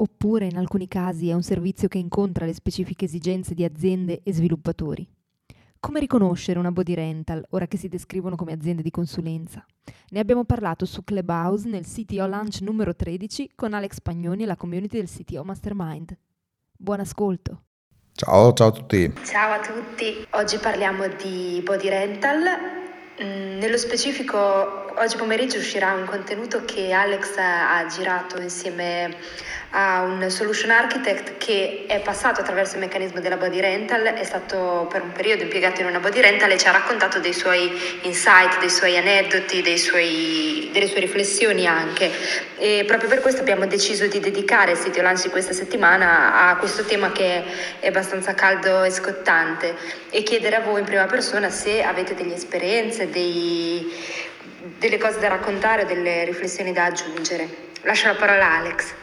oppure in alcuni casi è un servizio che incontra le specifiche esigenze di aziende e sviluppatori. Come riconoscere una body rental ora che si descrivono come aziende di consulenza? Ne abbiamo parlato su Clubhouse nel CTO Lunch numero 13 con Alex Pagnoni e la community del CTO Mastermind. Buon ascolto! Ciao, ciao a tutti! Ciao a tutti! Oggi parliamo di body rental. Mm, nello specifico, oggi pomeriggio uscirà un contenuto che Alex ha girato insieme a un solution architect che è passato attraverso il meccanismo della body rental, è stato per un periodo impiegato in una body rental e ci ha raccontato dei suoi insight, dei suoi aneddoti, suoi, delle sue riflessioni anche. E proprio per questo abbiamo deciso di dedicare il sito Lunch di questa settimana a questo tema che è abbastanza caldo e scottante e chiedere a voi in prima persona se avete delle esperienze, dei, delle cose da raccontare o delle riflessioni da aggiungere. Lascio la parola a Alex.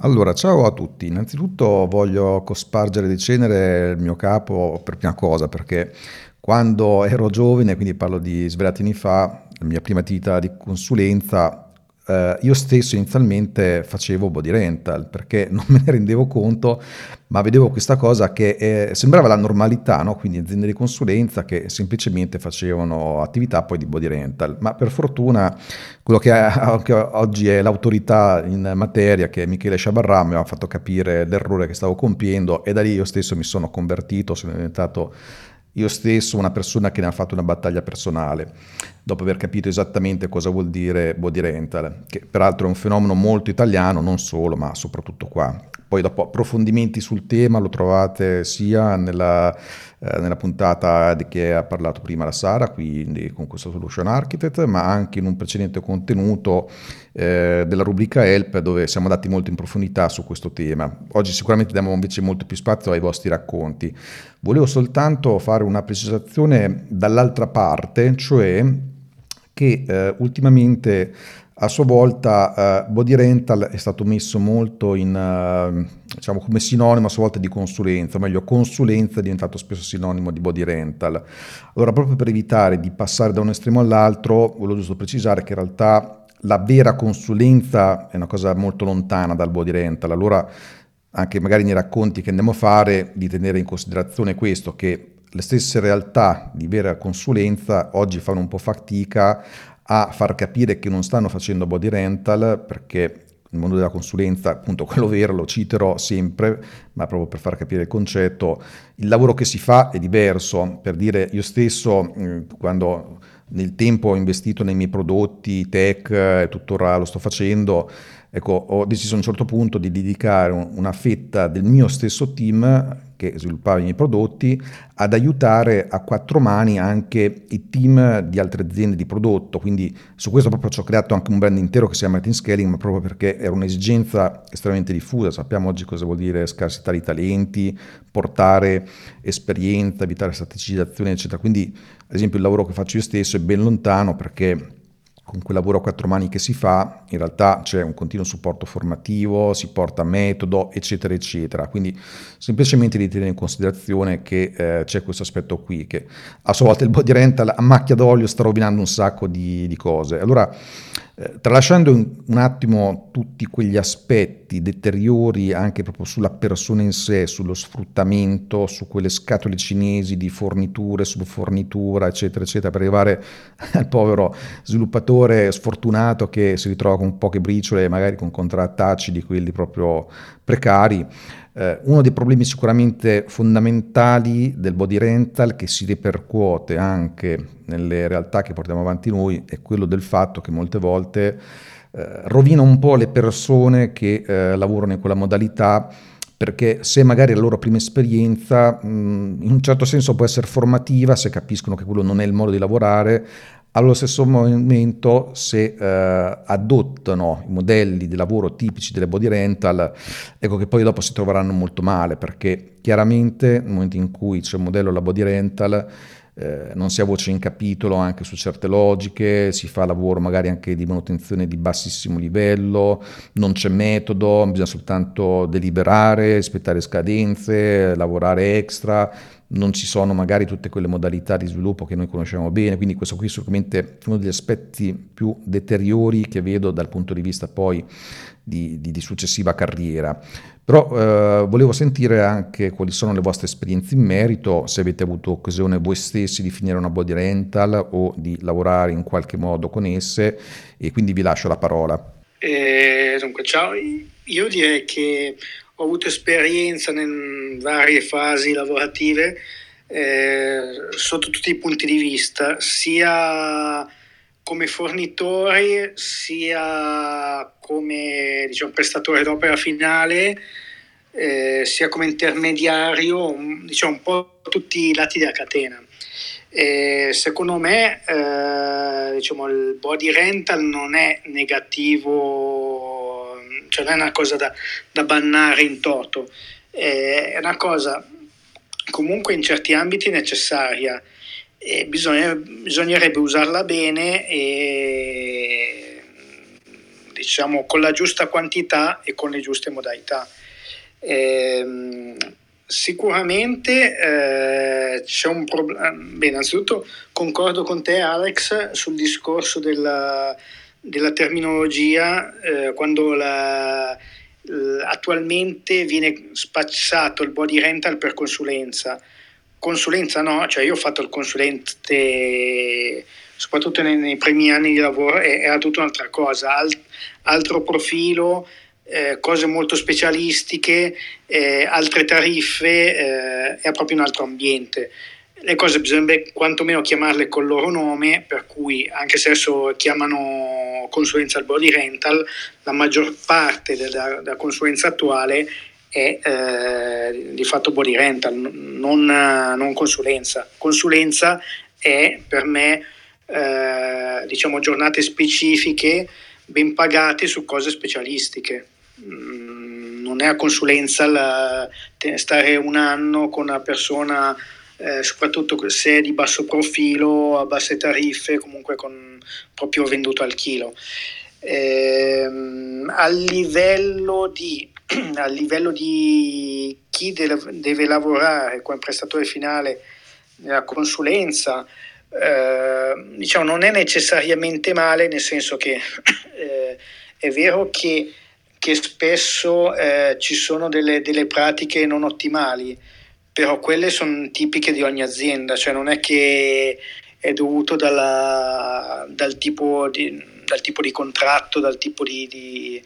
Allora, ciao a tutti. Innanzitutto voglio cospargere di cenere il mio capo per prima cosa, perché quando ero giovane, quindi parlo di svariati anni fa, la mia prima attività di consulenza eh, io stesso inizialmente facevo body rental perché non me ne rendevo conto, ma vedevo questa cosa che eh, sembrava la normalità, no? quindi aziende di consulenza che semplicemente facevano attività poi di body rental, ma per fortuna quello che, è, che oggi è l'autorità in materia, che è Michele Sciabarra, mi ha fatto capire l'errore che stavo compiendo e da lì io stesso mi sono convertito, sono diventato io stesso una persona che ne ha fatto una battaglia personale, dopo aver capito esattamente cosa vuol dire body rental, che peraltro è un fenomeno molto italiano, non solo, ma soprattutto qua. Poi dopo approfondimenti sul tema lo trovate sia nella, eh, nella puntata di che ha parlato prima la Sara, quindi con questo Solution Architect, ma anche in un precedente contenuto eh, della rubrica Help dove siamo andati molto in profondità su questo tema. Oggi sicuramente diamo invece molto più spazio ai vostri racconti. Volevo soltanto fare una precisazione dall'altra parte, cioè che eh, ultimamente a sua volta uh, Body Rental è stato messo molto in, uh, diciamo come sinonimo a sua volta di consulenza, o meglio consulenza è diventato spesso sinonimo di Body Rental. Allora proprio per evitare di passare da un estremo all'altro, volevo giusto precisare che in realtà la vera consulenza è una cosa molto lontana dal Body Rental, allora anche magari nei racconti che andiamo a fare di tenere in considerazione questo, che le stesse realtà di vera consulenza oggi fanno un po' fatica a far capire che non stanno facendo body rental perché il mondo della consulenza, appunto quello vero, lo citerò sempre, ma proprio per far capire il concetto, il lavoro che si fa è diverso, per dire io stesso quando nel tempo ho investito nei miei prodotti tech e tuttora lo sto facendo, ecco, ho deciso a un certo punto di dedicare una fetta del mio stesso team che sviluppava i miei prodotti, ad aiutare a quattro mani anche i team di altre aziende di prodotto. Quindi su questo proprio ci ho creato anche un brand intero che si chiama Martin Scaling, ma proprio perché era un'esigenza estremamente diffusa. Sappiamo oggi cosa vuol dire scarsità di talenti, portare esperienza, evitare strategizzazione, eccetera. Quindi, ad esempio, il lavoro che faccio io stesso è ben lontano perché con quel lavoro a quattro mani che si fa, in realtà c'è un continuo supporto formativo, si porta metodo, eccetera, eccetera. Quindi semplicemente di tenere in considerazione che eh, c'è questo aspetto qui, che a sua volta il body rental a macchia d'olio sta rovinando un sacco di, di cose. Allora, eh, tralasciando un attimo tutti quegli aspetti deteriori anche proprio sulla persona in sé, sullo sfruttamento, su quelle scatole cinesi di forniture, subfornitura, eccetera, eccetera, per arrivare al povero sviluppatore sfortunato che si ritrova con poche briciole, magari con contrattacci di quelli proprio precari. Eh, uno dei problemi sicuramente fondamentali del body rental che si ripercuote anche nelle realtà che portiamo avanti noi è quello del fatto che molte volte eh, rovina un po' le persone che eh, lavorano in quella modalità perché se magari la loro prima esperienza mh, in un certo senso può essere formativa se capiscono che quello non è il modo di lavorare, allo stesso momento se eh, adottano i modelli di lavoro tipici delle body rental, ecco che poi dopo si troveranno molto male perché chiaramente nel momento in cui c'è il modello della body rental eh, non si ha voce in capitolo anche su certe logiche, si fa lavoro magari anche di manutenzione di bassissimo livello, non c'è metodo, bisogna soltanto deliberare, rispettare scadenze, lavorare extra, non ci sono magari tutte quelle modalità di sviluppo che noi conosciamo bene, quindi questo qui è sicuramente uno degli aspetti più deteriori che vedo dal punto di vista poi di, di, di successiva carriera. Però eh, volevo sentire anche quali sono le vostre esperienze in merito, se avete avuto occasione voi stessi di finire una body rental o di lavorare in qualche modo con esse e quindi vi lascio la parola. Eh, dunque, ciao, io direi che ho avuto esperienza in varie fasi lavorative eh, sotto tutti i punti di vista, sia come fornitore sia come diciamo, prestatore d'opera finale, eh, sia come intermediario, diciamo un po' tutti i lati della catena. E secondo me eh, diciamo, il body rental non è negativo, cioè non è una cosa da, da bannare in toto, è una cosa comunque in certi ambiti necessaria e bisogna, bisognerebbe usarla bene e diciamo con la giusta quantità e con le giuste modalità. Eh, sicuramente eh, c'è un problema. Bene, innanzitutto concordo con te, Alex, sul discorso della, della terminologia eh, quando la, attualmente viene spacciato il body rental per consulenza Consulenza no, cioè io ho fatto il consulente soprattutto nei, nei primi anni di lavoro era tutta un'altra cosa, Alt, altro profilo, eh, cose molto specialistiche, eh, altre tariffe, eh, è proprio un altro ambiente. Le cose bisognerebbe quantomeno chiamarle col loro nome, per cui anche se adesso chiamano consulenza al body rental, la maggior parte della, della consulenza attuale è eh, di fatto body rental, non, non, consulenza. Consulenza è per me eh, diciamo giornate specifiche ben pagate su cose specialistiche. Mm, non è a consulenza la, stare un anno con una persona, eh, soprattutto se è di basso profilo, a basse tariffe, comunque con, proprio venduto al chilo. Eh, a livello di a livello di chi deve, deve lavorare come prestatore finale nella consulenza, eh, diciamo, non è necessariamente male, nel senso che eh, è vero che, che spesso eh, ci sono delle, delle, pratiche non ottimali, però quelle sono tipiche di ogni azienda, cioè non è che è dovuto dalla, dal tipo di dal tipo di contratto, dal tipo di, di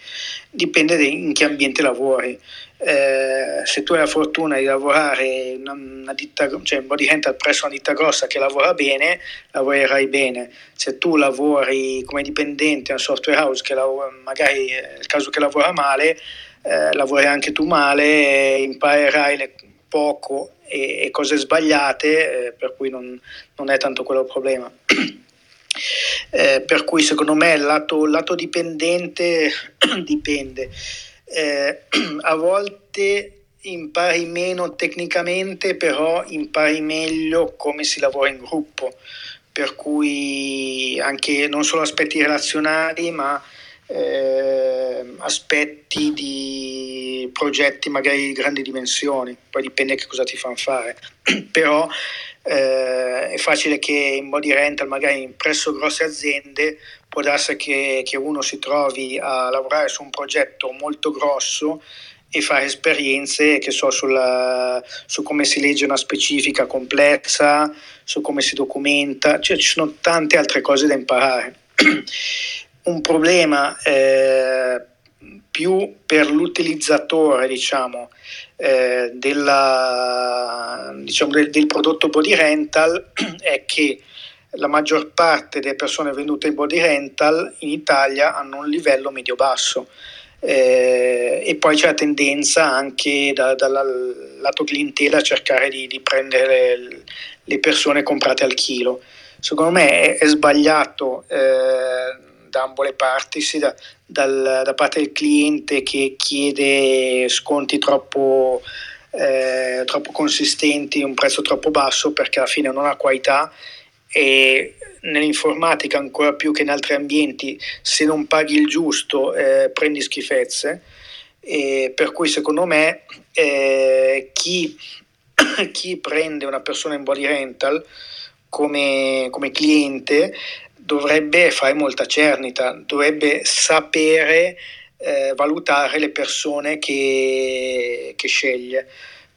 dipende in che ambiente lavori. Eh, se tu hai la fortuna di lavorare in una, ditta, cioè in body rental presso una ditta grossa che lavora bene, lavorerai bene. Se tu lavori come dipendente in una software house che lavora, magari è il caso che lavora male, eh, lavorerai anche tu male, imparerai le, poco e, e, cose sbagliate, eh, per cui non, non è tanto quello il problema. Eh, per cui secondo me il lato, lato dipendente dipende. Eh, a volte impari meno tecnicamente, però impari meglio come si lavora in gruppo, per cui anche non solo aspetti relazionali, ma eh, aspetti di progetti magari di grandi dimensioni, poi dipende che cosa ti fanno fare, però eh, è facile che in body rental, magari presso grosse aziende, può darsi che, che uno si trovi a lavorare su un progetto molto grosso e fare esperienze che so sulla, su come si legge una specifica complessa, su come si documenta, cioè ci sono tante altre cose da imparare. un problema eh, più per l'utilizzatore, diciamo, eh, della, diciamo del, del, prodotto body rental è che la maggior parte delle persone vendute in body rental in Italia hanno un livello medio-basso. Eh, e poi c'è la tendenza anche da, dal lato clientela a cercare di, di prendere le, le persone comprate al chilo secondo me è, è sbagliato eh, da ambo le parti, sia da, dal, da parte del cliente che chiede sconti troppo, eh, troppo consistenti, un prezzo troppo basso perché alla fine non ha qualità. E nell'informatica ancora più che in altri ambienti se non paghi il giusto eh, prendi schifezze. E per cui secondo me eh, chi, chi, prende una persona in body rental come, come cliente dovrebbe fare molta cernita, dovrebbe sapere eh, valutare le persone che, che, sceglie,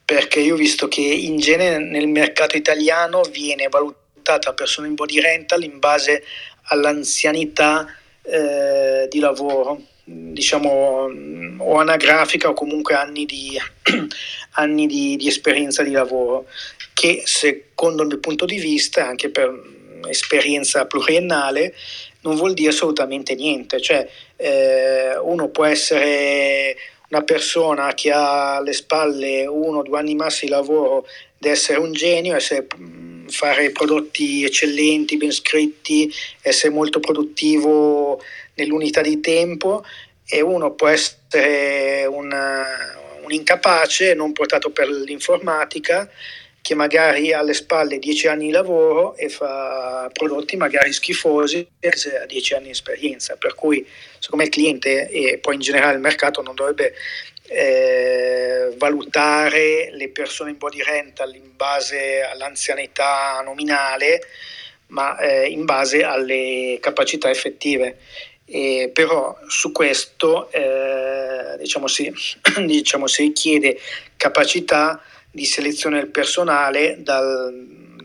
perché io ho visto che in genere nel mercato italiano viene valutata la persona in body rental in base all'anzianità eh, di lavoro diciamo o anagrafica o comunque anni di, anni di, di esperienza di lavoro che secondo il mio punto di vista anche per esperienza pluriennale non vuol dire assolutamente niente. Cioè eh, uno può essere una persona che ha alle spalle uno o due anni massi di lavoro di essere un genio essere, fare prodotti eccellenti ben scritti essere molto produttivo nell'unità di tempo e uno può essere un, un incapace, non portato per l'informatica, che magari ha alle spalle 10 anni di lavoro e fa prodotti magari schifosi perché ha 10 anni di esperienza. Per cui secondo me il cliente e poi in generale il mercato non dovrebbe eh, valutare le persone in body rental in base all'anzianità nominale, ma eh, in base alle capacità effettive. E però su questo eh, diciamo, si, diciamo, si richiede capacità di selezione del personale dal,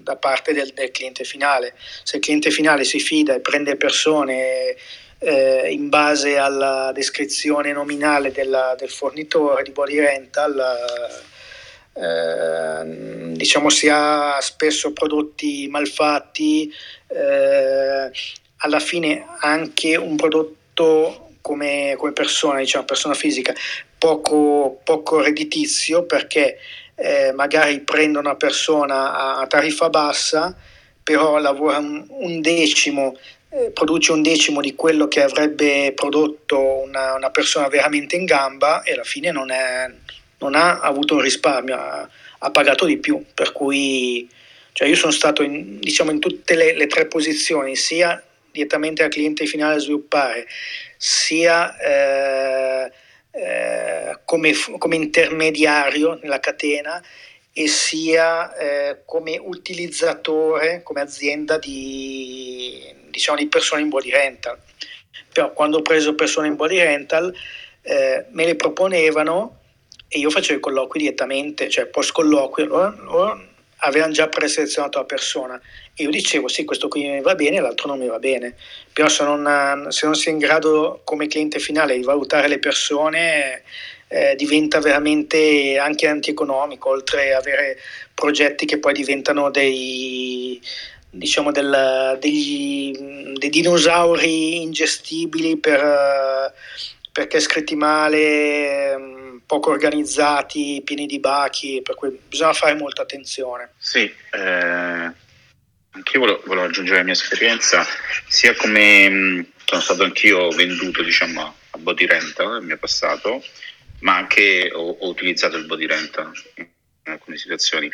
da parte del, del, cliente finale. Se il cliente finale si fida e prende persone eh, in base alla descrizione nominale della, del fornitore di body rental, eh, diciamo si ha spesso prodotti malfatti, eh, alla fine anche un prodotto come, come persona, diciamo persona fisica, poco, poco redditizio perché eh, magari prendo una persona a, a tariffa bassa, però lavora un, un decimo, eh, produce un decimo di quello che avrebbe prodotto una, una persona veramente in gamba e alla fine non, è, non ha avuto un risparmio, ha, ha, pagato di più. Per cui cioè io sono stato in, diciamo, in tutte le, le tre posizioni, sia direttamente al cliente finale a sviluppare, sia eh, eh, come, come, intermediario nella catena e sia eh, come utilizzatore, come azienda di, diciamo, di persone in body rental. Però quando ho preso persone in body rental eh, me le proponevano e io facevo i colloqui direttamente, cioè post colloquio, loro, loro avevano già preselezionato la persona. Io dicevo sì questo qui mi va bene l'altro non mi va bene. Però se non, se non è in grado come cliente finale di valutare le persone eh, diventa veramente anche antieconomico oltre ad avere progetti che poi diventano dei diciamo del, degli, dei dinosauri ingestibili per, perché scritti male poco organizzati, pieni di bachi, per cui bisogna fare molta attenzione. Sì, eh, anche volevo, volevo, aggiungere la mia esperienza, sia come mh, sono stato anch'io venduto diciamo, a body rental nel mio passato, ma anche ho, ho utilizzato il body rental in alcune situazioni.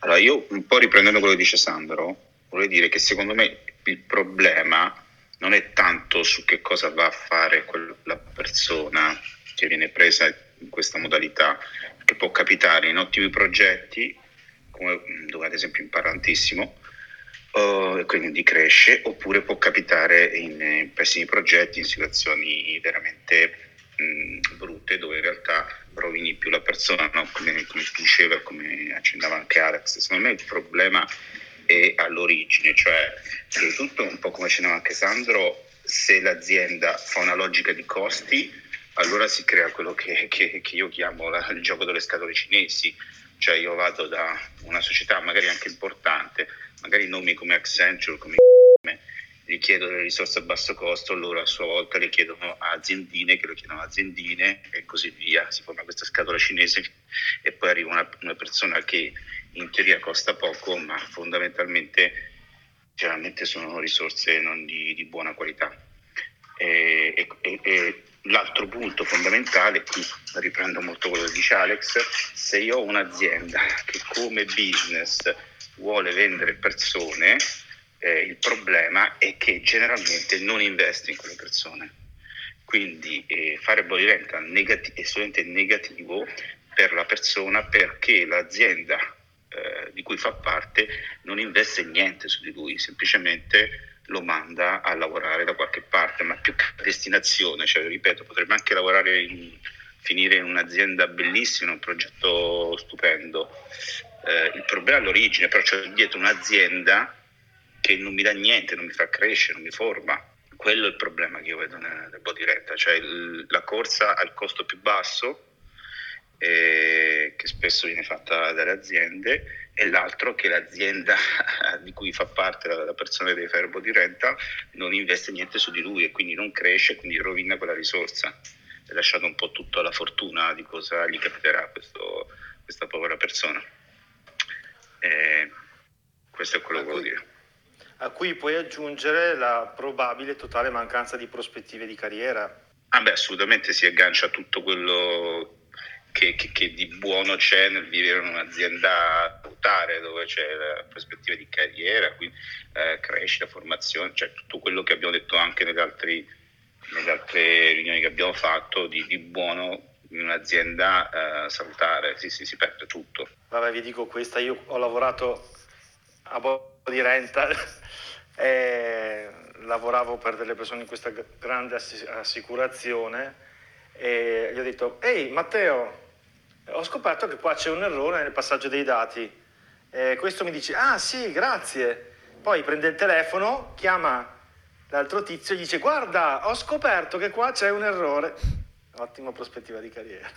Allora, io un po' riprendendo quello che dice Sandro, vorrei dire che secondo me il problema non è tanto su che cosa va a fare quella persona che viene presa in questa modalità, che può capitare in ottimi progetti, come, dove ad esempio impara tantissimo, uh, e quindi cresce, oppure può capitare in, in pessimi progetti, in situazioni veramente mh, brutte, dove in realtà rovini più la persona, no? come, come diceva, come accennava anche Alex. Secondo me il problema è all'origine, cioè prima di tutto, un po' come accennava anche Sandro, se l'azienda fa una logica di costi, allora si crea quello che, che, che io chiamo la, il gioco delle scatole cinesi, cioè io vado da una società magari anche importante, magari nomi come Accenture, come gli chiedo delle risorse a basso costo, loro a sua volta le chiedono a aziendine che lo chiedono a aziendine e così via. Si forma questa scatola cinese e poi arriva una, una persona che in teoria costa poco, ma fondamentalmente generalmente sono risorse non di, di buona qualità. E, e, e, l'altro punto fondamentale, qui riprendo molto quello che dice Alex, se io ho un'azienda che come business vuole vendere persone, eh, il problema è che generalmente non investe in quelle persone. Quindi eh, fare body rental negati- è solamente negativo per la persona perché l'azienda eh, di cui fa parte non investe niente su di lui, semplicemente lo manda a lavorare da qualche parte, ma più che destinazione, cioè ripeto, potrebbe anche lavorare in, finire in un'azienda bellissima, un progetto stupendo. Eh, il problema è all'origine, però c'è dietro un'azienda che non mi dà niente, non mi fa crescere, non mi forma. Quello è il problema che io vedo nel, nel body renta, cioè il, la corsa al costo più basso, eh, che spesso viene fatta dalle aziende, e l'altro che l'azienda di cui fa parte la, la persona fare il body renta non investe niente su di lui e quindi non cresce, quindi rovina quella risorsa. È lasciato un po' tutto alla fortuna di cosa gli capiterà a questo, questa povera persona. Eh, questo è quello che volevo dire a cui puoi aggiungere la probabile totale mancanza di prospettive di carriera. Ah beh, assolutamente si aggancia a tutto quello che, che, che, di buono c'è nel vivere in un'azienda salutare dove c'è la prospettiva di carriera, quindi, eh, crescita, formazione, cioè tutto quello che abbiamo detto anche nelle, altri, nelle altre riunioni che abbiamo fatto di, di buono in un'azienda eh, salutare, sì, sì, si perde tutto. Vabbè, vi dico questa, io ho lavorato a Body Rental e lavoravo per delle persone in questa grande assicurazione e gli ho detto ehi Matteo ho scoperto che qua c'è un errore nel passaggio dei dati. E questo mi dice ah sì grazie. Poi prende il telefono chiama l'altro tizio e dice guarda ho scoperto che qua c'è un errore. Ottima prospettiva di carriera.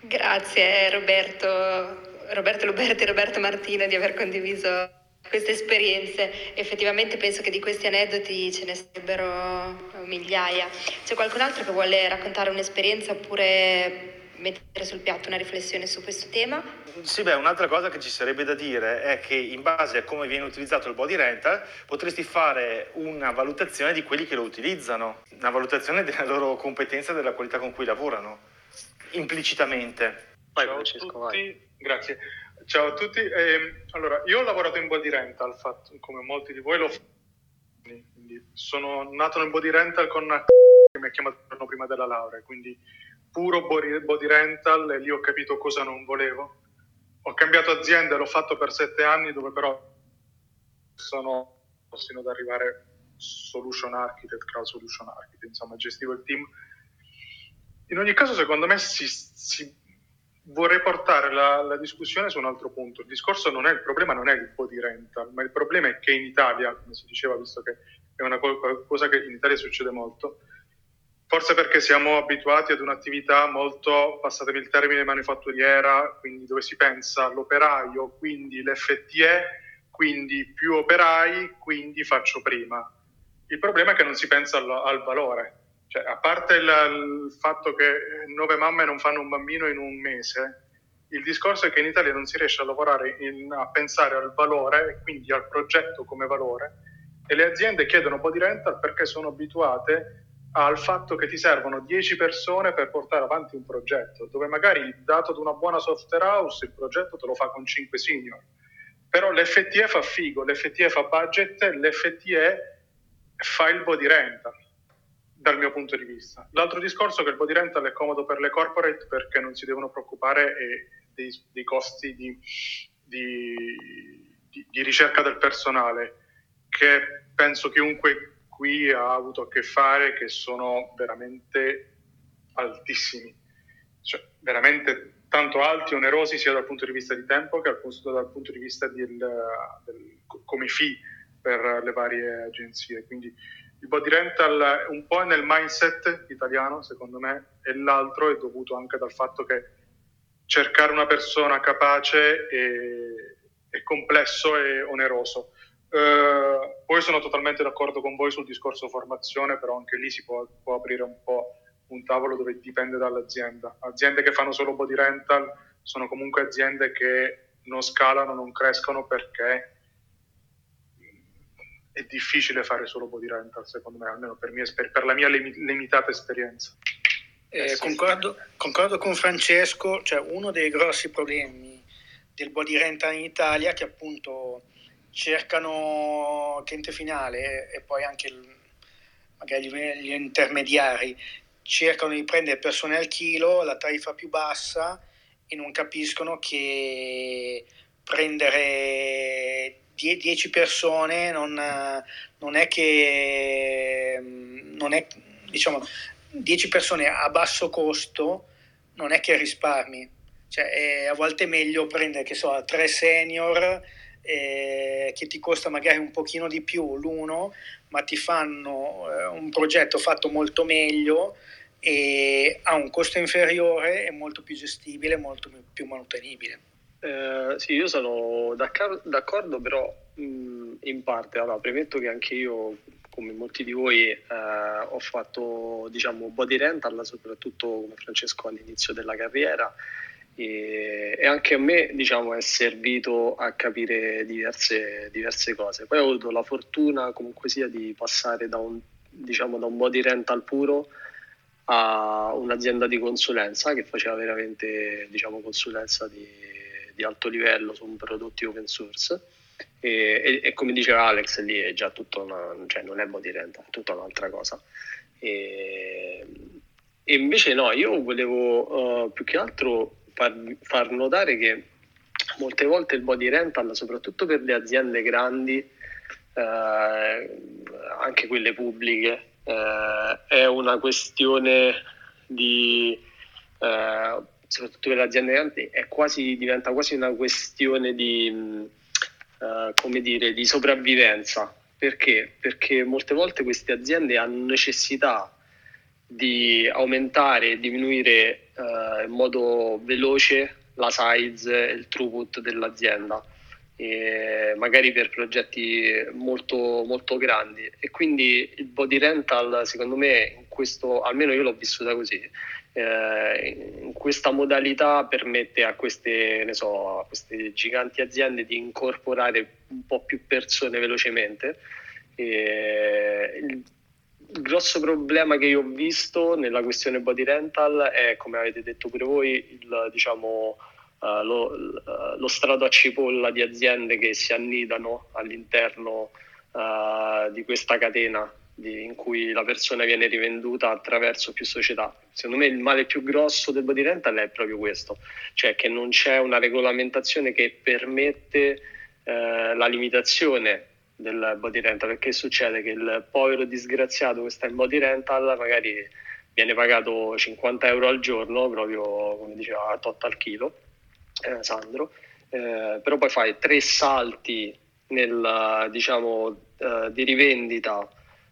Grazie Roberto Roberto Luberti e Roberto Martino di aver condiviso queste esperienze. Effettivamente penso che di questi aneddoti ce ne sarebbero migliaia. C'è qualcun altro che vuole raccontare un'esperienza oppure mettere sul piatto una riflessione su questo tema? Sì, beh, un'altra cosa che ci sarebbe da dire è che in base a come viene utilizzato il body rental potresti fare una valutazione di quelli che lo utilizzano, una valutazione della loro competenza e della qualità con cui lavorano, implicitamente. Vai, Francesco, vai. Grazie. Ciao a tutti. Eh, allora, io ho lavorato in body rental, fatto, come molti di voi lo fanno. Sono nato nel body rental con una che mi ha chiamato il giorno prima della laurea, quindi puro body rental e lì ho capito cosa non volevo. Ho cambiato azienda l'ho fatto per sette anni, dove però sono sino ad arrivare solution architect, crowd solution architect, insomma gestivo il team. In ogni caso, secondo me si, si vorrei portare la, la, discussione su un altro punto. Il discorso non è il problema, non è il body rental, ma il problema è che in Italia, come si diceva, visto che è una cosa che in Italia succede molto, forse perché siamo abituati ad un'attività molto, passatevi il termine, manifatturiera, quindi dove si pensa all'operaio, quindi l'FTE, quindi più operai, quindi faccio prima. Il problema è che non si pensa al, al valore cioè, a parte il, il, fatto che nove mamme non fanno un bambino in un mese, il discorso è che in Italia non si riesce a lavorare in, a pensare al valore e quindi al progetto come valore e le aziende chiedono body rental perché sono abituate al fatto che ti servono 10 persone per portare avanti un progetto, dove magari dato ad una buona software house il progetto te lo fa con 5 senior. Però l'FTE fa figo, l'FTE fa budget, l'FTE fa il body rental dal mio punto di vista. L'altro discorso è che il body rental è comodo per le corporate perché non si devono preoccupare dei, dei costi di, di, di, di, ricerca del personale, che penso chiunque qui ha avuto a che fare, che sono veramente altissimi, cioè veramente tanto alti, onerosi sia dal punto di vista di tempo che dal punto di vista del, del, come fee per le varie agenzie. Quindi il body rental un po' è nel mindset italiano, secondo me, e l'altro è dovuto anche dal fatto che cercare una persona capace è, è complesso e oneroso. Uh, poi sono totalmente d'accordo con voi sul discorso formazione, però anche lì si può, può, aprire un po' un tavolo dove dipende dall'azienda. Aziende che fanno solo body rental sono comunque aziende che non scalano, non crescono perché è difficile fare solo body rental, secondo me, almeno per, mia, per la mia limitata esperienza. Eh, concordo, concordo, con Francesco, cioè uno dei grossi problemi del body rental in Italia che appunto cercano cliente finale e poi anche il, magari gli intermediari cercano di prendere persone al chilo, la tariffa più bassa e non capiscono che prendere 10 persone non, non, è che non è diciamo 10 persone a basso costo non è che risparmi. Cioè è a volte meglio prendere che so tre senior eh, che ti costa magari un pochino di più l'uno ma ti fanno eh, un progetto fatto molto meglio e ha un costo inferiore e molto più gestibile molto più manutenibile eh, sì, io sono d'accordo, però mh, in parte. Allora, premetto che anche io, come molti di voi, eh, ho fatto diciamo, body rental, soprattutto come Francesco all'inizio della carriera. E, e anche a me diciamo, è servito a capire diverse, diverse, cose. Poi ho avuto la fortuna comunque sia di passare da un, diciamo, da un body rental puro a un'azienda di consulenza che faceva veramente diciamo, consulenza di di alto livello su prodotti open source. E, e, e, come diceva Alex lì è già tutto una, cioè non è body rental, è tutta un'altra cosa. E, e invece no, io volevo uh, più che altro far, far, notare che molte volte il body rental, soprattutto per le aziende grandi, uh, anche quelle pubbliche, uh, è una questione di soprattutto per le aziende grandi, quasi, diventa quasi una questione di, uh, dire, di sopravvivenza. Perché? Perché molte volte queste aziende hanno necessità di aumentare e diminuire uh, in modo veloce la size e il throughput dell'azienda, magari per progetti molto, molto grandi. E quindi il body rental, secondo me, in questo, almeno io l'ho vissuta così, eh, questa modalità permette a queste, so, a queste, giganti aziende di incorporare un po' più persone velocemente. Il, il grosso problema che io ho visto nella questione body rental è, come avete detto pure voi, il, diciamo, uh, lo, lo, strato a cipolla di aziende che si annidano all'interno uh, di questa catena di, in cui la persona viene rivenduta attraverso più società. Secondo me il male più grosso del body rental è proprio questo, cioè che non c'è una regolamentazione che permette eh, la limitazione del body rental, perché succede che il povero disgraziato che sta in body rental magari viene pagato 50 euro al giorno, proprio come diceva tot al chilo, eh, Sandro, eh, però poi fai tre salti nel, diciamo, eh, di rivendita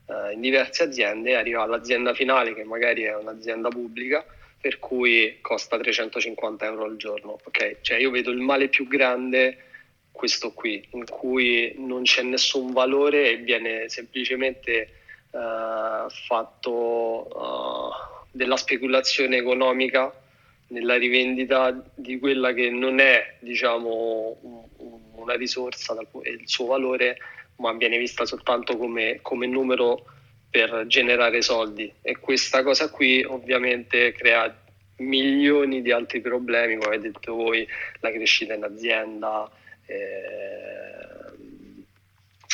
eh, in diverse aziende e arriva all'azienda finale che magari è un'azienda pubblica per cui costa 350 euro al giorno. Okay? Cioè io vedo il male più grande questo qui, in cui non c'è nessun valore e viene semplicemente uh, fatto uh, della speculazione economica nella rivendita di quella che non è diciamo, una risorsa e il suo valore ma viene vista soltanto come, come numero per generare soldi. E questa cosa qui ovviamente crea milioni di altri problemi, come avete detto voi, la crescita in azienda, eh,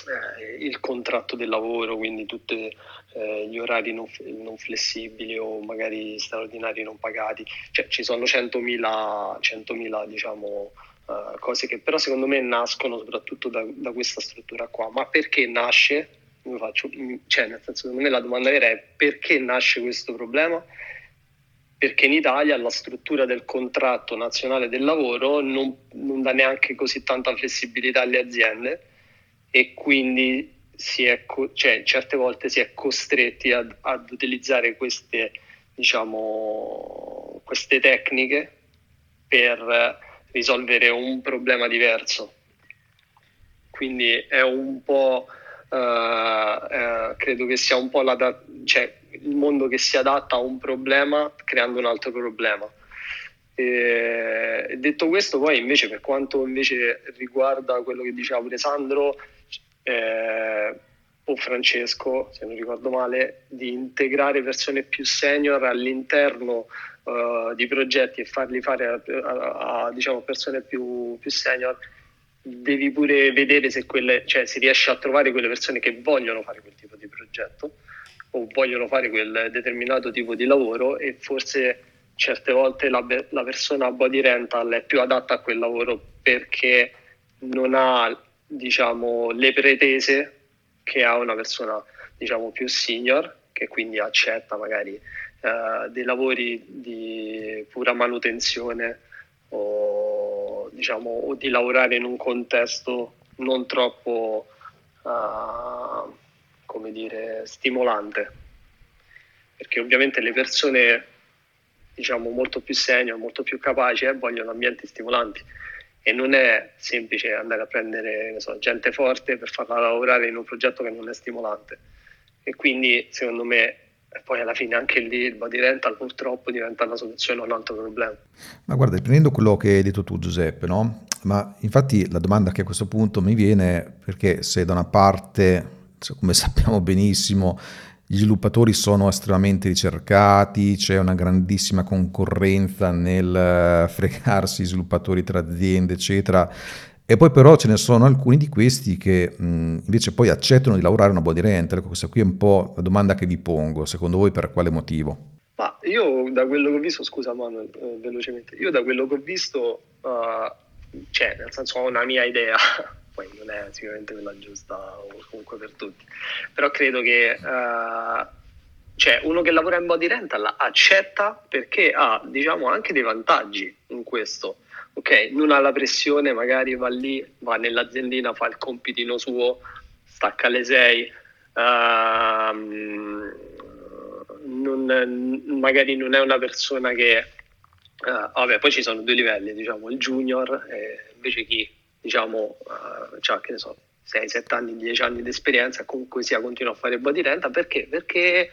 eh, il contratto del lavoro, quindi tutti eh, gli orari non, non, flessibili o magari straordinari non pagati, cioè ci sono 100.000, 100.000 diciamo, uh, cose che però secondo me nascono soprattutto da, da questa struttura qua. Ma perché nasce? Faccio, cioè, nel senso, secondo me la domanda vera è perché nasce questo problema? Perché in Italia la struttura del contratto nazionale del lavoro non, non dà neanche così tanta flessibilità alle aziende e quindi è, cioè, certe volte si è costretti ad, ad utilizzare queste, diciamo, queste tecniche per risolvere un problema diverso. Quindi è un po', uh, uh, credo che sia un po' la cioè, il mondo che si adatta a un problema creando un altro problema. E, detto questo, poi invece per quanto invece riguarda quello che diceva pure Sandro, eh, o Francesco, se non ricordo male, di integrare persone più senior all'interno uh, di progetti e farli fare a, a, a diciamo, persone più, più, senior, devi pure vedere se quelle, cioè, si riesce a trovare quelle persone che vogliono fare quel tipo di progetto o vogliono fare quel determinato tipo di lavoro e forse certe volte la, la persona body rental è più adatta a quel lavoro perché non ha diciamo, le pretese che ha una persona diciamo, più senior, che quindi accetta magari eh, dei lavori di pura manutenzione o, diciamo, o, di lavorare in un contesto non troppo uh, come dire, stimolante. Perché ovviamente le persone diciamo, molto più senior, molto più capaci eh, vogliono ambienti stimolanti e non è semplice andare a prendere so, gente forte per farla lavorare in un progetto che non è stimolante e quindi secondo me poi alla fine anche lì il body rental purtroppo diventa una soluzione a un altro problema. Ma guarda, prendendo quello che hai detto tu Giuseppe, no? Ma infatti la domanda che a questo punto mi viene, perché se da una parte, come sappiamo benissimo, gli sviluppatori sono estremamente ricercati, c'è una grandissima concorrenza nel eh, fregarsi sviluppatori tra aziende, eccetera. E poi però ce ne sono alcuni di questi che mh, invece poi accettano di lavorare una body rental. Ecco, questa qui è un po' la domanda che vi pongo, secondo voi per quale motivo? Ma io da quello che ho visto, scusa Manuel, eh, velocemente, io da quello che ho visto, uh, cioè nel senso ho una mia idea, poi non è sicuramente quella giusta o comunque per tutti, però credo che uh, cioè uno che lavora in body rental accetta perché ha diciamo anche dei vantaggi in questo, ok? Non ha la pressione, magari va lì, va nell'aziendina, fa il compitino suo, stacca alle 6, uh, ehm, magari non è una persona che... Uh, vabbè, poi ci sono due livelli, diciamo, il junior e invece chi diciamo, uh, cioè, che ne so, 6, 7 anni, 10 anni di esperienza, comunque sia continua a fare body renta, perché? Perché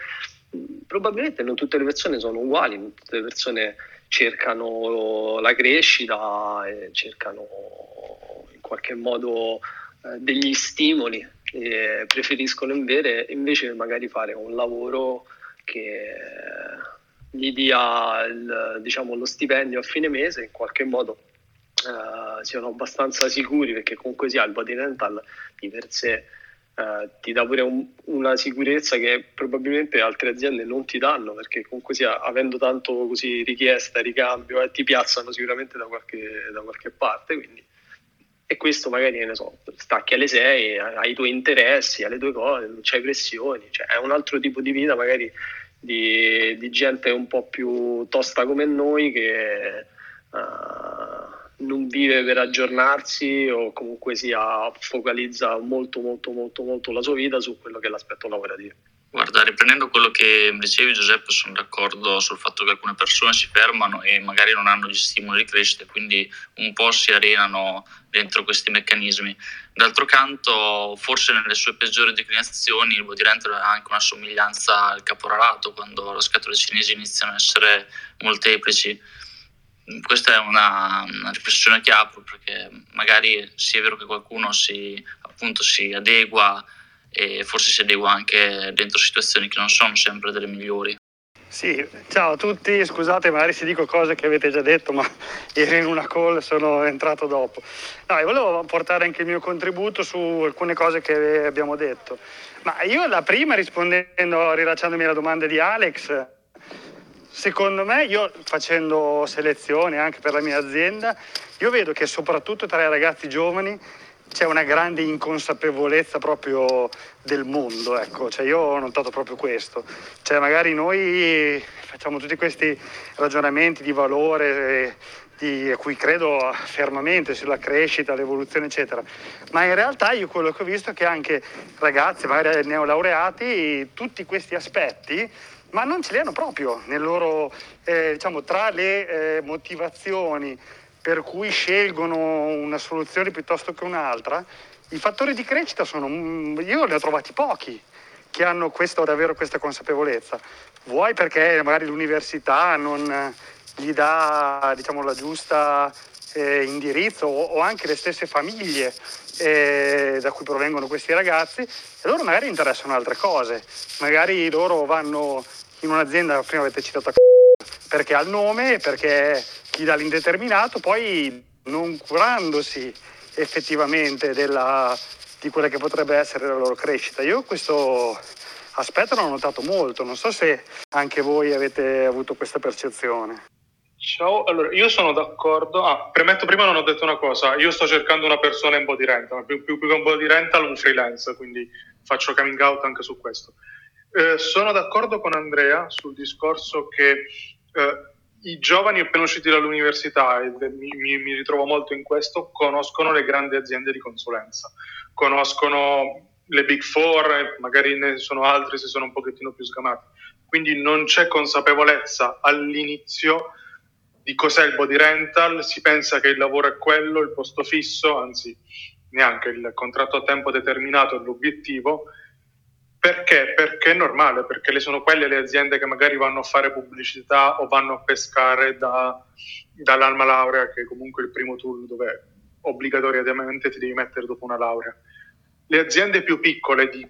probabilmente non tutte le persone sono uguali, non tutte le persone cercano la crescita, cercano in qualche modo eh, degli stimoli preferiscono invece, invece magari fare un lavoro che gli dia il, diciamo, lo stipendio a fine mese in qualche modo uh, siano abbastanza sicuri perché comunque sia il body rental di per sé uh, ti dà pure un, una sicurezza che probabilmente altre aziende non ti danno perché comunque sia avendo tanto così richiesta, ricambio, eh, ti piazzano sicuramente da qualche, da qualche parte quindi e questo magari ne so, stacchi alle 6, hai i tuoi interessi, hai le tue cose, non c'hai pressioni, cioè è un altro tipo di vita magari di, di gente un po' più tosta come noi che uh, non vive per aggiornarsi o comunque sia focalizza molto molto molto molto la sua vita su quello che è l'aspetto lavorativo. Guarda, riprendendo quello che dicevi Giuseppe, sono d'accordo sul fatto che alcune persone si fermano e magari non hanno gli stimoli di crescita quindi un po' si arenano dentro questi meccanismi. D'altro canto, forse nelle sue peggiori declinazioni il body rental ha anche una somiglianza al caporalato, quando le scatole cinesi iniziano a essere molteplici questa è una, una, riflessione che apro perché magari sì è vero che qualcuno si, appunto, si adegua e forse si adegua anche dentro situazioni che non sono sempre delle migliori. Sì, ciao a tutti, scusate magari se dico cose che avete già detto, ma ero in una call, sono entrato dopo. No, volevo portare anche il mio contributo su alcune cose che abbiamo detto. Ma io la prima rispondendo, rilacciandomi alla domanda di Alex, Secondo me, io facendo selezione anche per la mia azienda, io vedo che soprattutto tra i ragazzi giovani c'è una grande inconsapevolezza proprio del mondo, ecco, cioè io ho notato proprio questo, cioè magari noi facciamo tutti questi ragionamenti di valore di, a cui credo fermamente sulla crescita, l'evoluzione eccetera, ma in realtà io quello che ho visto è che anche ragazzi, magari neolaureati, tutti questi aspetti ma non ce li hanno proprio loro, eh, diciamo, tra le eh, motivazioni per cui scelgono una soluzione piuttosto che un'altra, i fattori di crescita sono, mm, io ne ho trovati pochi che hanno questo, davvero questa consapevolezza. Vuoi perché magari l'università non gli dà diciamo, la giusta eh, indirizzo o, o, anche le stesse famiglie eh, da cui provengono questi ragazzi e loro magari interessano altre cose, magari loro vanno in un'azienda, prima avete citato perché ha il nome, perché chi dà l'indeterminato, poi non curandosi effettivamente della, di quella che potrebbe essere la loro crescita. Io questo aspetto l'ho notato molto, non so se anche voi avete avuto questa percezione. Ciao, allora io sono d'accordo. Ah, premetto prima non ho detto una cosa, io sto cercando una persona in body rental, più, più, più che un body rental un freelance, quindi faccio coming out anche su questo. Eh, sono d'accordo con Andrea sul discorso che eh, i giovani appena usciti dall'università, e mi, mi, mi, ritrovo molto in questo, conoscono le grandi aziende di consulenza, conoscono le big four, magari ne sono altri se sono un pochettino più sgamati. Quindi non c'è consapevolezza all'inizio di cos'è il body rental, si pensa che il lavoro è quello, il posto fisso, anzi neanche il contratto a tempo determinato è l'obiettivo, perché? Perché è normale, perché le sono quelle le aziende che magari vanno a fare pubblicità o vanno a pescare da, dall'alma laurea, che è comunque il primo tool dove obbligatoriamente ti devi mettere dopo una laurea. Le aziende più piccole, di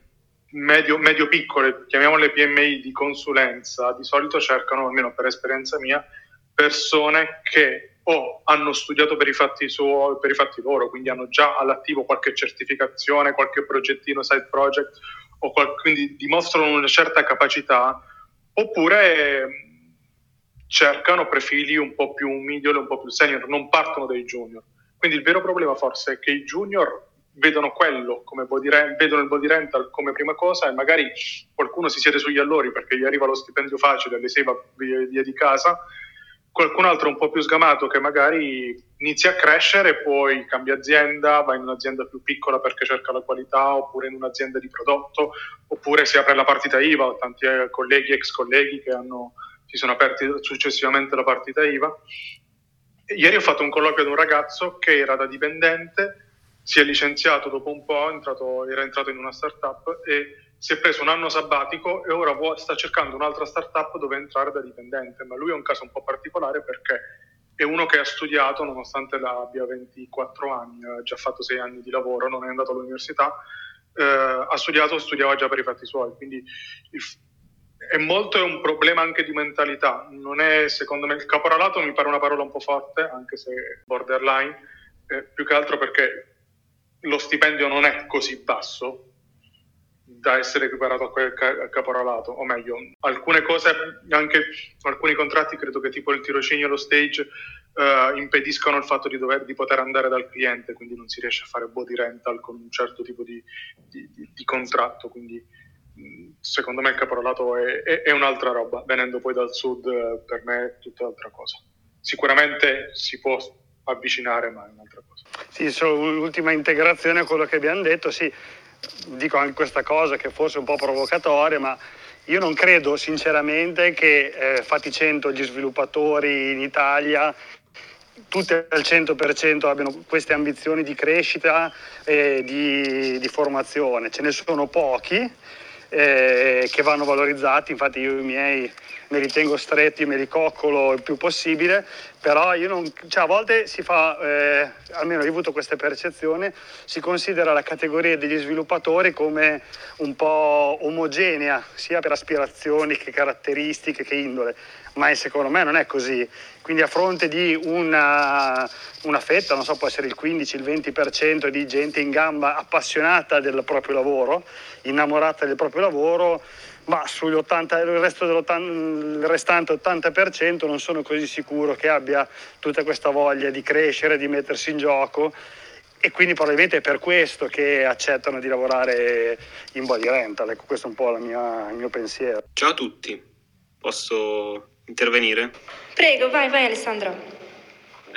medio, medio piccole, chiamiamole PMI di consulenza, di solito cercano, almeno per esperienza mia, persone che o hanno studiato per i fatti, suo, per i fatti loro, quindi hanno già all'attivo qualche certificazione, qualche progettino, side project, o qual- quindi dimostrano una certa capacità, oppure cercano profili un po' più middle, un po' più senior, non partono dai junior. Quindi il vero problema forse è che i junior vedono quello come body rent, vedono il body rental come prima cosa e magari qualcuno si siede sugli allori perché gli arriva lo stipendio facile alle 6 va via di casa qualcun altro un po' più sgamato che magari inizia a crescere poi cambia azienda, va in un'azienda più piccola perché cerca la qualità, oppure in un'azienda di prodotto, oppure si apre la partita IVA, ho tanti eh, colleghi, ex colleghi che hanno, si sono aperti successivamente la partita IVA. Ieri ho fatto un colloquio ad un ragazzo che era da dipendente, si è licenziato dopo un po', entrato, era entrato in una startup e si è preso un anno sabbatico e ora vuole, sta cercando un'altra startup dove entrare da dipendente, ma lui è un caso un po' particolare perché è uno che ha studiato, nonostante abbia 24 anni, ha già fatto 6 anni di lavoro, non è andato all'università, eh, ha studiato, studiava già per i fatti suoi, quindi il, è molto un problema anche di mentalità, non è secondo me il caporalato mi pare una parola un po' forte, anche se borderline, eh, più che altro perché lo stipendio non è così basso, da essere equiparato a quel ca- caporalato, o meglio, alcune cose, anche alcuni contratti, credo che tipo il tirocinio e lo stage, uh, impediscono il fatto di, dover, di poter andare dal cliente, quindi non si riesce a fare body rental con un certo tipo di, di, di contratto, quindi secondo me il caporalato è, è, è, un'altra roba, venendo poi dal sud per me è tutta un'altra cosa. Sicuramente si può avvicinare, ma è un'altra cosa. Sì, solo l'ultima integrazione a quello che abbiamo detto, sì, dico anche questa cosa che forse è un po' provocatoria, ma io non credo sinceramente che eh, 100 gli sviluppatori in Italia tutti al 100% abbiano queste ambizioni di crescita e di, di formazione, ce ne sono pochi eh, che vanno valorizzati, infatti io i miei me li tengo stretti, me li il più possibile, però non, cioè a volte si fa, eh, almeno io ho avuto questa percezione, si considera la categoria degli sviluppatori come un po' omogenea, sia per aspirazioni che caratteristiche che indole, ma secondo me non è così. Quindi a fronte di una, una fetta, non so, può essere il 15, il 20% di gente in gamba appassionata del proprio lavoro, innamorata del proprio lavoro, ma sugli 80, il, resto il restante 80% non sono così sicuro che abbia tutta questa voglia di crescere, di mettersi in gioco e quindi probabilmente è per questo che accettano di lavorare in body rental. Ecco, questo è un po' mia, il mio pensiero. Ciao a tutti, posso intervenire? Prego, vai, vai Alessandro.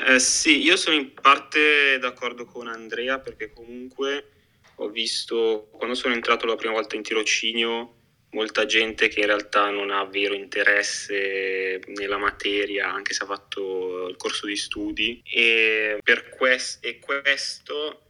Eh, sì, io sono in parte d'accordo con Andrea perché comunque ho visto, quando sono entrato la prima volta in tirocinio, molta gente che in realtà non ha vero interesse nella materia, anche se ha fatto il corso di studi. E, quest- e questo,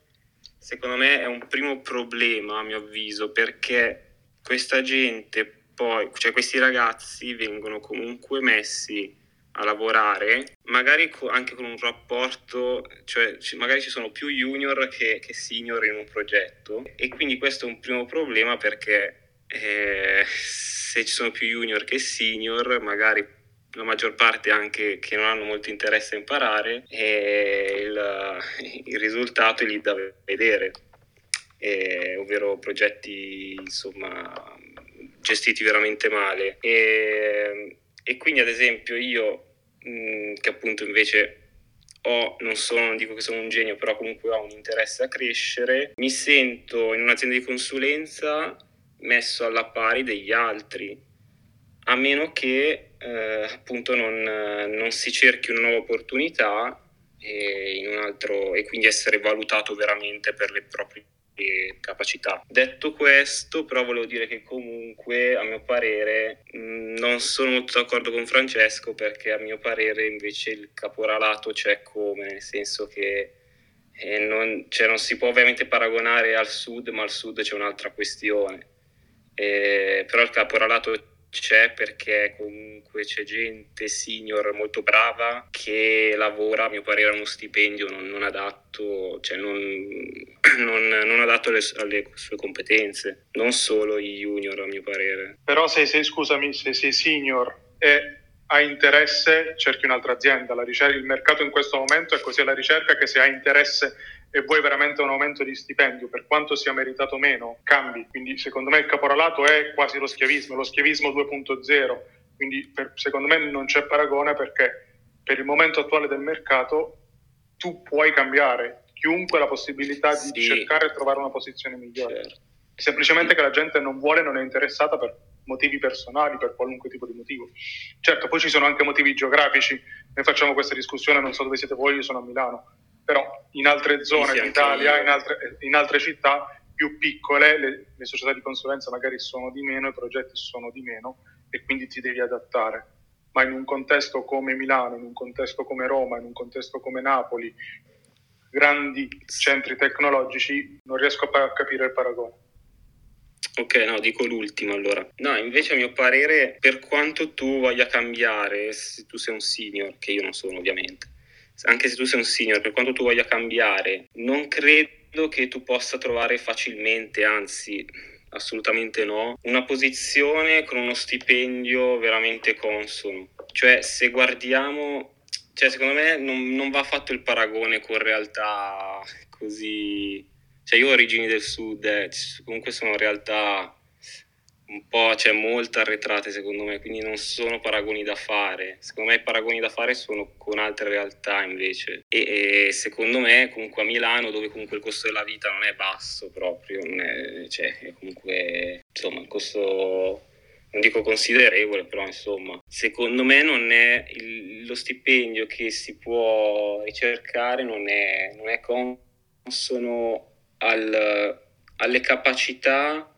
secondo me, è un primo problema, a mio avviso, perché questa gente poi, cioè questi ragazzi vengono comunque messi a lavorare, magari co- anche con un rapporto, cioè c- magari ci sono più junior che, che, senior in un progetto e quindi questo è un primo problema perché eh, se ci sono più junior che senior, magari la maggior parte anche che non hanno molto interesse a imparare e il, il risultato è lì da vedere, eh, ovvero progetti insomma gestiti veramente male. E, e quindi ad esempio io, mh, che appunto invece ho, non, sono, non dico che sono un genio, però comunque ho un interesse a crescere, mi sento in un'azienda di consulenza messo alla pari degli altri, a meno che eh, appunto non, non, si cerchi una nuova opportunità e, altro, e quindi essere valutato veramente per le proprie capacità. Detto questo, però volevo dire che comunque a mio parere mh, non sono molto d'accordo con Francesco perché a mio parere invece il caporalato c'è come, nel senso che eh, non, cioè non, si può ovviamente paragonare al sud, ma al sud c'è un'altra questione. Eh, però il caporalato c'è perché comunque c'è gente senior molto brava che lavora a mio parere a uno stipendio non, non adatto, cioè non, non, non adatto alle, alle, sue competenze, non solo i junior a mio parere. Però se sei, scusami, se sei senior e hai interesse cerchi un'altra azienda, ricerca, il mercato in questo momento è così alla ricerca che se hai interesse e vuoi veramente un aumento di stipendio, per quanto sia meritato meno, cambi. Quindi secondo me il caporalato è quasi lo schiavismo, lo schiavismo 2.0. Quindi per, secondo me non c'è paragone perché per il momento attuale del mercato tu puoi cambiare, chiunque ha la possibilità di sì. cercare e trovare una posizione migliore. Certo. Semplicemente che la gente non vuole, non è interessata per motivi personali, per qualunque tipo di motivo. Certo, poi ci sono anche motivi geografici. Noi facciamo questa discussione, non so dove siete voi, io sono a Milano però in altre zone d'Italia, in altre, in altre, città più piccole, le, le, società di consulenza magari sono di meno, i progetti sono di meno e quindi ti devi adattare. Ma in un contesto come Milano, in un contesto come Roma, in un contesto come Napoli, grandi centri tecnologici, non riesco a capire il paragone. Ok, no, dico l'ultimo allora. No, invece a mio parere, per quanto tu voglia cambiare, se tu sei un senior, che io non sono ovviamente, anche se tu sei un senior, per quanto tu voglia cambiare, non credo che tu possa trovare facilmente, anzi assolutamente no, una posizione con uno stipendio veramente consono. Cioè, se guardiamo, cioè, secondo me non, non va fatto il paragone con realtà così... Cioè, io ho origini del sud, eh, comunque sono realtà un po', cioè molto arretrate secondo me, quindi non sono paragoni da fare. Secondo me i paragoni da fare sono con altre realtà invece. E, e secondo me comunque a Milano, dove comunque il costo della vita non è basso proprio, non è, cioè è comunque insomma un costo non dico considerevole, però insomma, secondo me non è il, lo stipendio che si può ricercare non è, non è consono al, alle capacità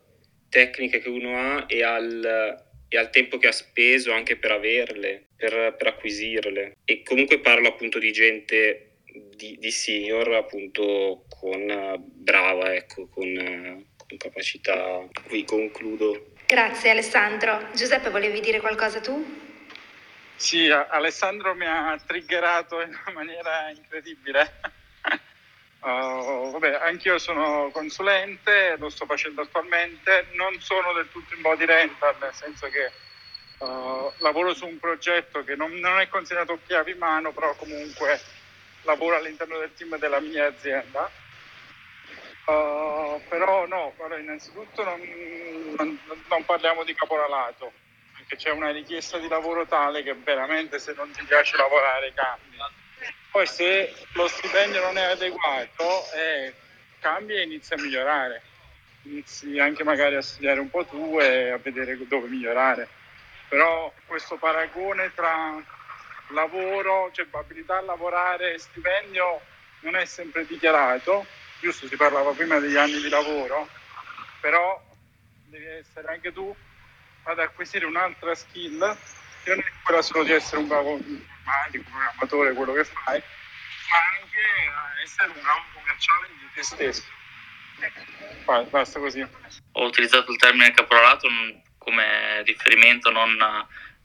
tecniche che uno ha e al, e al tempo che ha speso anche per averle, per, per acquisirle. E comunque parlo appunto di gente di, di senior appunto con brava, ecco, con, con capacità. Qui concludo. Grazie Alessandro. Giuseppe, volevi dire qualcosa tu? Sì, Alessandro mi ha triggerato in una maniera incredibile. Uh, vabbè, anch'io sono consulente, lo sto facendo attualmente, non sono del tutto in body rental, nel senso che uh, lavoro su un progetto che non, non, è considerato chiave in mano, però comunque lavoro all'interno del team della mia azienda. Uh, però no, allora, innanzitutto non, non, non parliamo di caporalato, perché c'è una richiesta di lavoro tale che veramente se non ti piace lavorare cambi poi se lo stipendio non è adeguato, eh, cambia e inizia a migliorare. Inizi anche magari a studiare un po' tu e a vedere dove migliorare. Però questo paragone tra lavoro, cioè abilità a lavorare e stipendio non è sempre dichiarato. Giusto, si parlava prima degli anni di lavoro, però devi essere anche tu ad acquisire un'altra skill che non è quella solo di essere un bravo informatico, programmatore, quello che fai, ma anche essere un bravo commerciale di te stesso. Basta così. Ho utilizzato il termine caporalato come riferimento non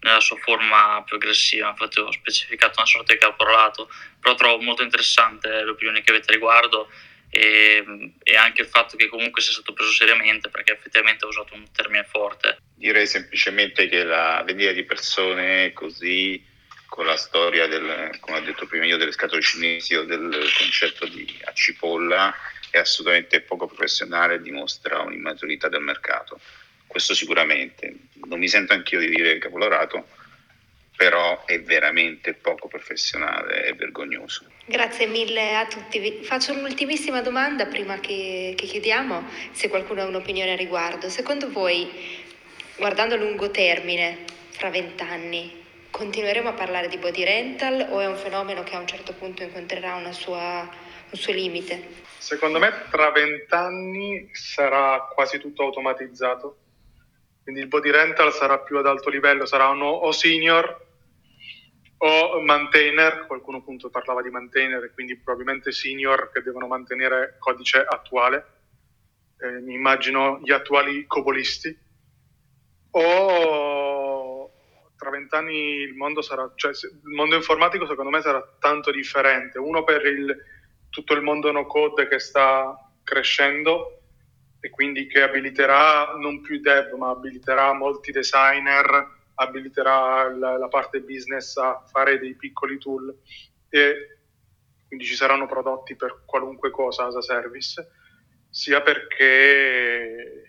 nella sua forma più aggressiva, infatti ho specificato una sorta di caporalato, però trovo molto interessante l'opinione che avete a riguardo e, e, anche il fatto che comunque sia stato preso seriamente perché effettivamente ha usato un termine forte. Direi semplicemente che la vendita di persone così con la storia del, come ho detto prima io, delle scatole cinesi o del concetto di a cipolla è assolutamente poco professionale e dimostra un'immaturità del mercato. Questo sicuramente. Non mi sento anch'io di dire capolorato, però è veramente poco professionale e vergognoso. Grazie mille a tutti. Faccio un'ultimissima domanda prima che, che chiudiamo, se qualcuno ha un'opinione a riguardo. Secondo voi, guardando a lungo termine, fra vent'anni, continueremo a parlare di body rental o è un fenomeno che a un certo punto incontrerà sua, un suo limite? Secondo me tra vent'anni sarà quasi tutto automatizzato, quindi il body rental sarà più ad alto livello, sarà uno, o senior o maintainer, qualcuno appunto parlava di maintainer, quindi probabilmente senior che devono mantenere codice attuale, eh, mi immagino gli attuali copolisti, o tra vent'anni il mondo sarà, cioè il mondo informatico secondo me sarà tanto differente, uno per il, tutto il mondo no code che sta crescendo e quindi che abiliterà non più dev ma abiliterà molti designer abiliterà la, la parte business a fare dei piccoli tool e quindi ci saranno prodotti per qualunque cosa as a service, sia perché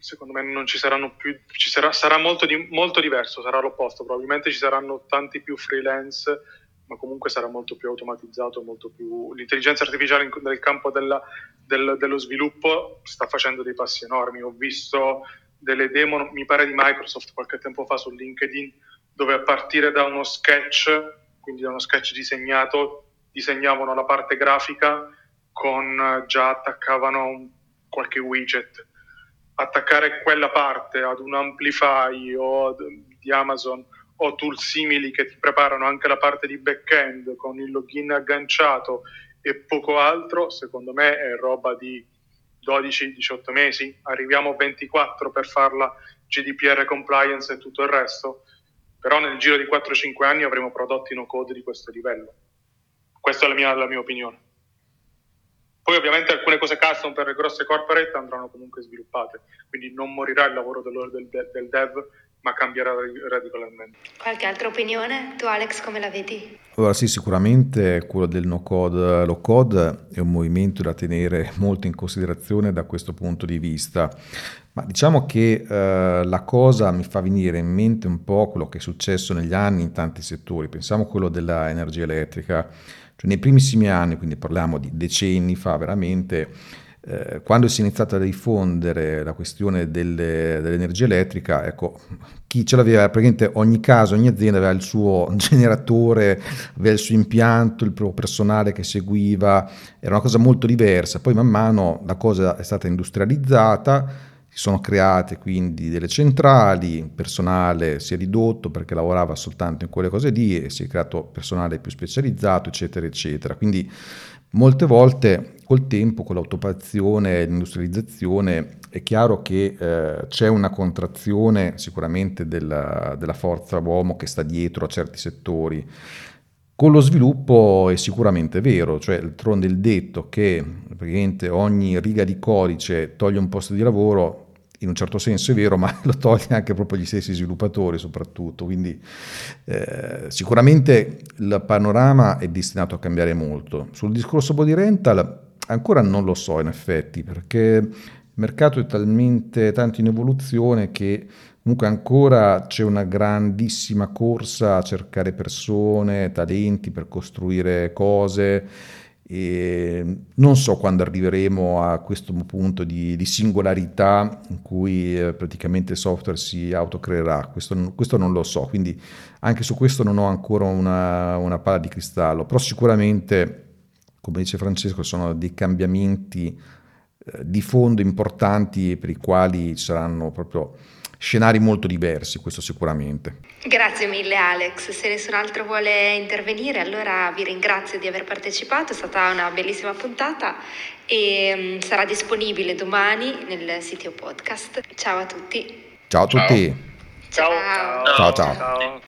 secondo me non ci saranno più, ci sarà, sarà molto, di, molto diverso, sarà l'opposto, probabilmente ci saranno tanti più freelance, ma comunque sarà molto più automatizzato, molto più... L'intelligenza artificiale in, nel campo della, del, dello sviluppo sta facendo dei passi enormi, ho visto delle demo, mi pare di Microsoft qualche tempo fa su LinkedIn, dove a partire da uno sketch, quindi da uno sketch disegnato, disegnavano la parte grafica con già attaccavano qualche widget. Attaccare quella parte ad un Amplify o di Amazon o tool simili che ti preparano anche la parte di back-end con il login agganciato e poco altro, secondo me è roba di 12-18 mesi, arriviamo a 24 per farla GDPR compliance e tutto il resto, però nel giro di 4-5 anni avremo prodotti no code di questo livello. Questa è la mia, la mia opinione. Poi ovviamente alcune cose custom per le grosse corporate andranno comunque sviluppate, quindi non morirà il lavoro del, del, del dev ma cambierà radicalmente. Qualche altra opinione? Tu Alex come la vedi? Allora sì, sicuramente quello del no code, low code è un movimento da tenere molto in considerazione da questo punto di vista, ma diciamo che eh, la cosa mi fa venire in mente un po' quello che è successo negli anni in tanti settori, pensiamo a quello dell'energia elettrica, cioè nei primissimi anni, quindi parliamo di decenni fa veramente, eh, quando si è iniziata a diffondere la questione delle, dell'energia elettrica, ecco, chi ce l'aveva, praticamente ogni caso, ogni azienda aveva il suo generatore, aveva il suo impianto, il proprio personale che seguiva, era una cosa molto diversa. Poi man mano la cosa è stata industrializzata, si sono create quindi delle centrali, il personale si è ridotto perché lavorava soltanto in quelle cose lì e si è creato personale più specializzato, eccetera, eccetera. Quindi molte volte col tempo, con l'autopazione e l'industrializzazione, è chiaro che eh, c'è una contrazione sicuramente della, della forza uomo che sta dietro a certi settori. Con lo sviluppo è sicuramente vero, cioè d'altronde il detto che praticamente ogni riga di codice toglie un posto di lavoro, in un certo senso è vero, ma lo toglie anche proprio gli stessi sviluppatori soprattutto, quindi eh, sicuramente il panorama è destinato a cambiare molto. Sul discorso body rental Ancora non lo so in effetti, perché il mercato è talmente tanto in evoluzione che comunque ancora c'è una grandissima corsa a cercare persone, talenti per costruire cose e non so quando arriveremo a questo punto di, di singolarità in cui eh, praticamente il software si autocreerà, questo, questo, non lo so, quindi anche su questo non ho ancora una, una palla di cristallo, però sicuramente come dice Francesco, sono dei cambiamenti eh, di fondo importanti per i quali ci saranno proprio scenari molto diversi, questo sicuramente. Grazie mille Alex, se nessun altro vuole intervenire allora vi ringrazio di aver partecipato, è stata una bellissima puntata e um, sarà disponibile domani nel sito podcast. Ciao a tutti. Ciao a tutti. Ciao. Ciao. Ciao ciao. ciao.